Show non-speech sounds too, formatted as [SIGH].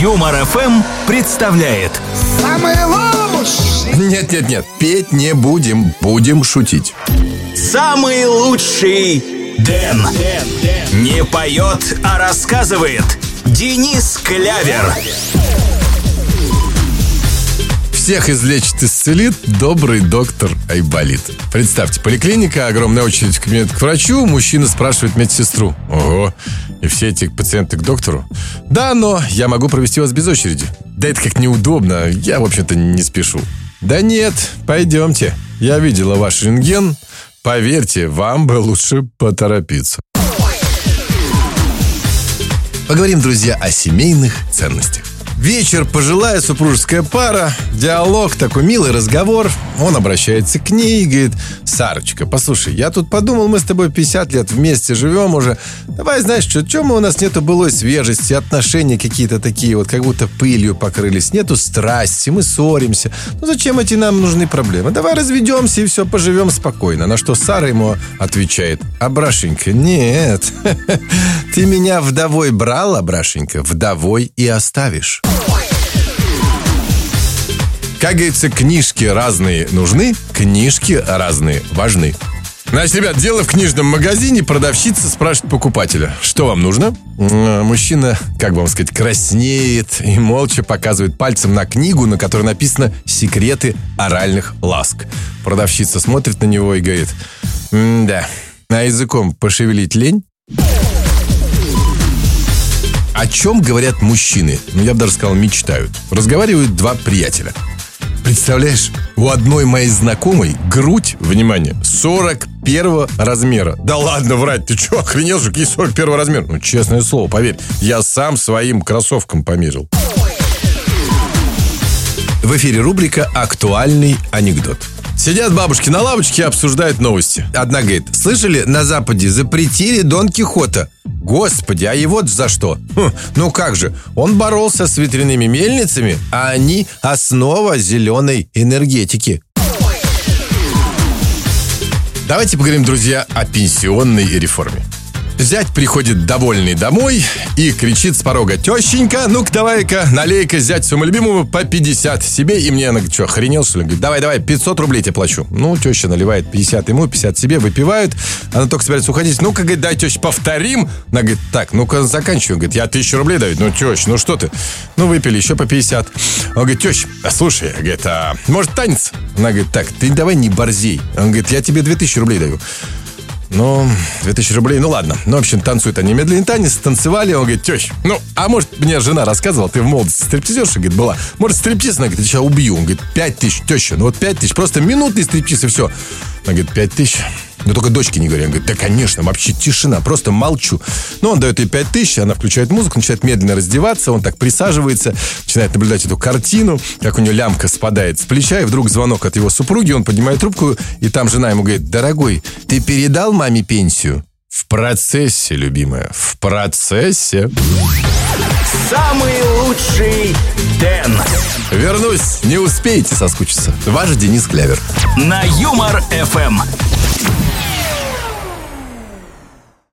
Юмор ФМ представляет Самый лучший Нет-нет-нет, петь не будем, будем шутить. Самый лучший Дэн. Не поет, а рассказывает Денис Клявер. Всех излечит, исцелит добрый доктор Айболит. Представьте, поликлиника, огромная очередь в кабинет к врачу, мужчина спрашивает медсестру. Ого, и все эти пациенты к доктору? Да, но я могу провести вас без очереди. Да это как неудобно, я, в общем-то, не спешу. Да нет, пойдемте. Я видела ваш рентген. Поверьте, вам бы лучше поторопиться. Поговорим, друзья, о семейных ценностях. Вечер, пожилая супружеская пара, диалог, такой милый разговор. Он обращается к ней и говорит, Сарочка, послушай, я тут подумал, мы с тобой 50 лет вместе живем уже. Давай, знаешь, что, чем у нас нету былой свежести, отношения какие-то такие вот, как будто пылью покрылись, нету страсти, мы ссоримся. Ну зачем эти нам нужны проблемы? Давай разведемся и все, поживем спокойно. На что Сара ему отвечает, Абрашенька, нет, [LAUGHS] ты меня вдовой брал, Абрашенька, вдовой и оставишь. Как говорится, книжки разные нужны, книжки разные важны. Значит, ребят, дело в книжном магазине, продавщица спрашивает покупателя, что вам нужно? М, Мужчина, как вам сказать, краснеет и молча показывает пальцем на книгу, на которой написано «Секреты оральных ласк». Продавщица смотрит на него и говорит, да, а языком пошевелить лень? О чем говорят мужчины? Ну, я бы даже сказал, мечтают. Разговаривают два приятеля. Представляешь, у одной моей знакомой грудь, внимание, 41 размера. Да ладно врать, ты что, охренел какие 41 размер? Ну, честное слово, поверь, я сам своим кроссовкам померил. В эфире рубрика «Актуальный анекдот». Сидят бабушки на лавочке и обсуждают новости. Одна говорит, слышали, на Западе запретили Дон Кихота. Господи, а его за что? Хм, ну как же, он боролся с ветряными мельницами, а они основа зеленой энергетики. Давайте поговорим, друзья, о пенсионной реформе. Зять приходит довольный домой и кричит с порога «Тещенька, ну-ка давай-ка, налей-ка зять своему любимому по 50 себе и мне». Она говорит, что, охренел, что ли? Говорит, давай-давай, 500 рублей тебе плачу. Ну, теща наливает 50 ему, 50 себе, выпивают. Она только собирается уходить. Ну-ка, говорит, дай, теща, повторим. Она говорит, так, ну-ка, заканчиваем. Говорит, я 1000 рублей даю. Ну, теща, ну что ты? Ну, выпили еще по 50. Он говорит, теща, а слушай, говорит, а может танец? Она говорит, так, ты давай не борзей. Он говорит, я тебе 2000 рублей даю. Ну, 2000 рублей, ну ладно. Ну, в общем, танцуют они медленный танец, танцевали. Он говорит, теща, ну, а может, мне жена рассказывала, ты в молодости стриптизерша, говорит, была. Может, стриптиз? Она говорит, я тебя убью. Он говорит, 5000, теща, ну вот 5000, просто минутный стриптиз и все. Она говорит, 5000. Ну, только дочке не говори. Он говорит, да, конечно, вообще тишина, просто молчу. Ну, он дает ей 5 тысяч, она включает музыку, начинает медленно раздеваться, он так присаживается, начинает наблюдать эту картину, как у нее лямка спадает с плеча, и вдруг звонок от его супруги, он поднимает трубку, и там жена ему говорит, дорогой, ты передал маме пенсию? В процессе, любимая, в процессе. Самый лучший Дэн. Вернусь, не успеете соскучиться. Ваш Денис Клявер. На Юмор ФМ.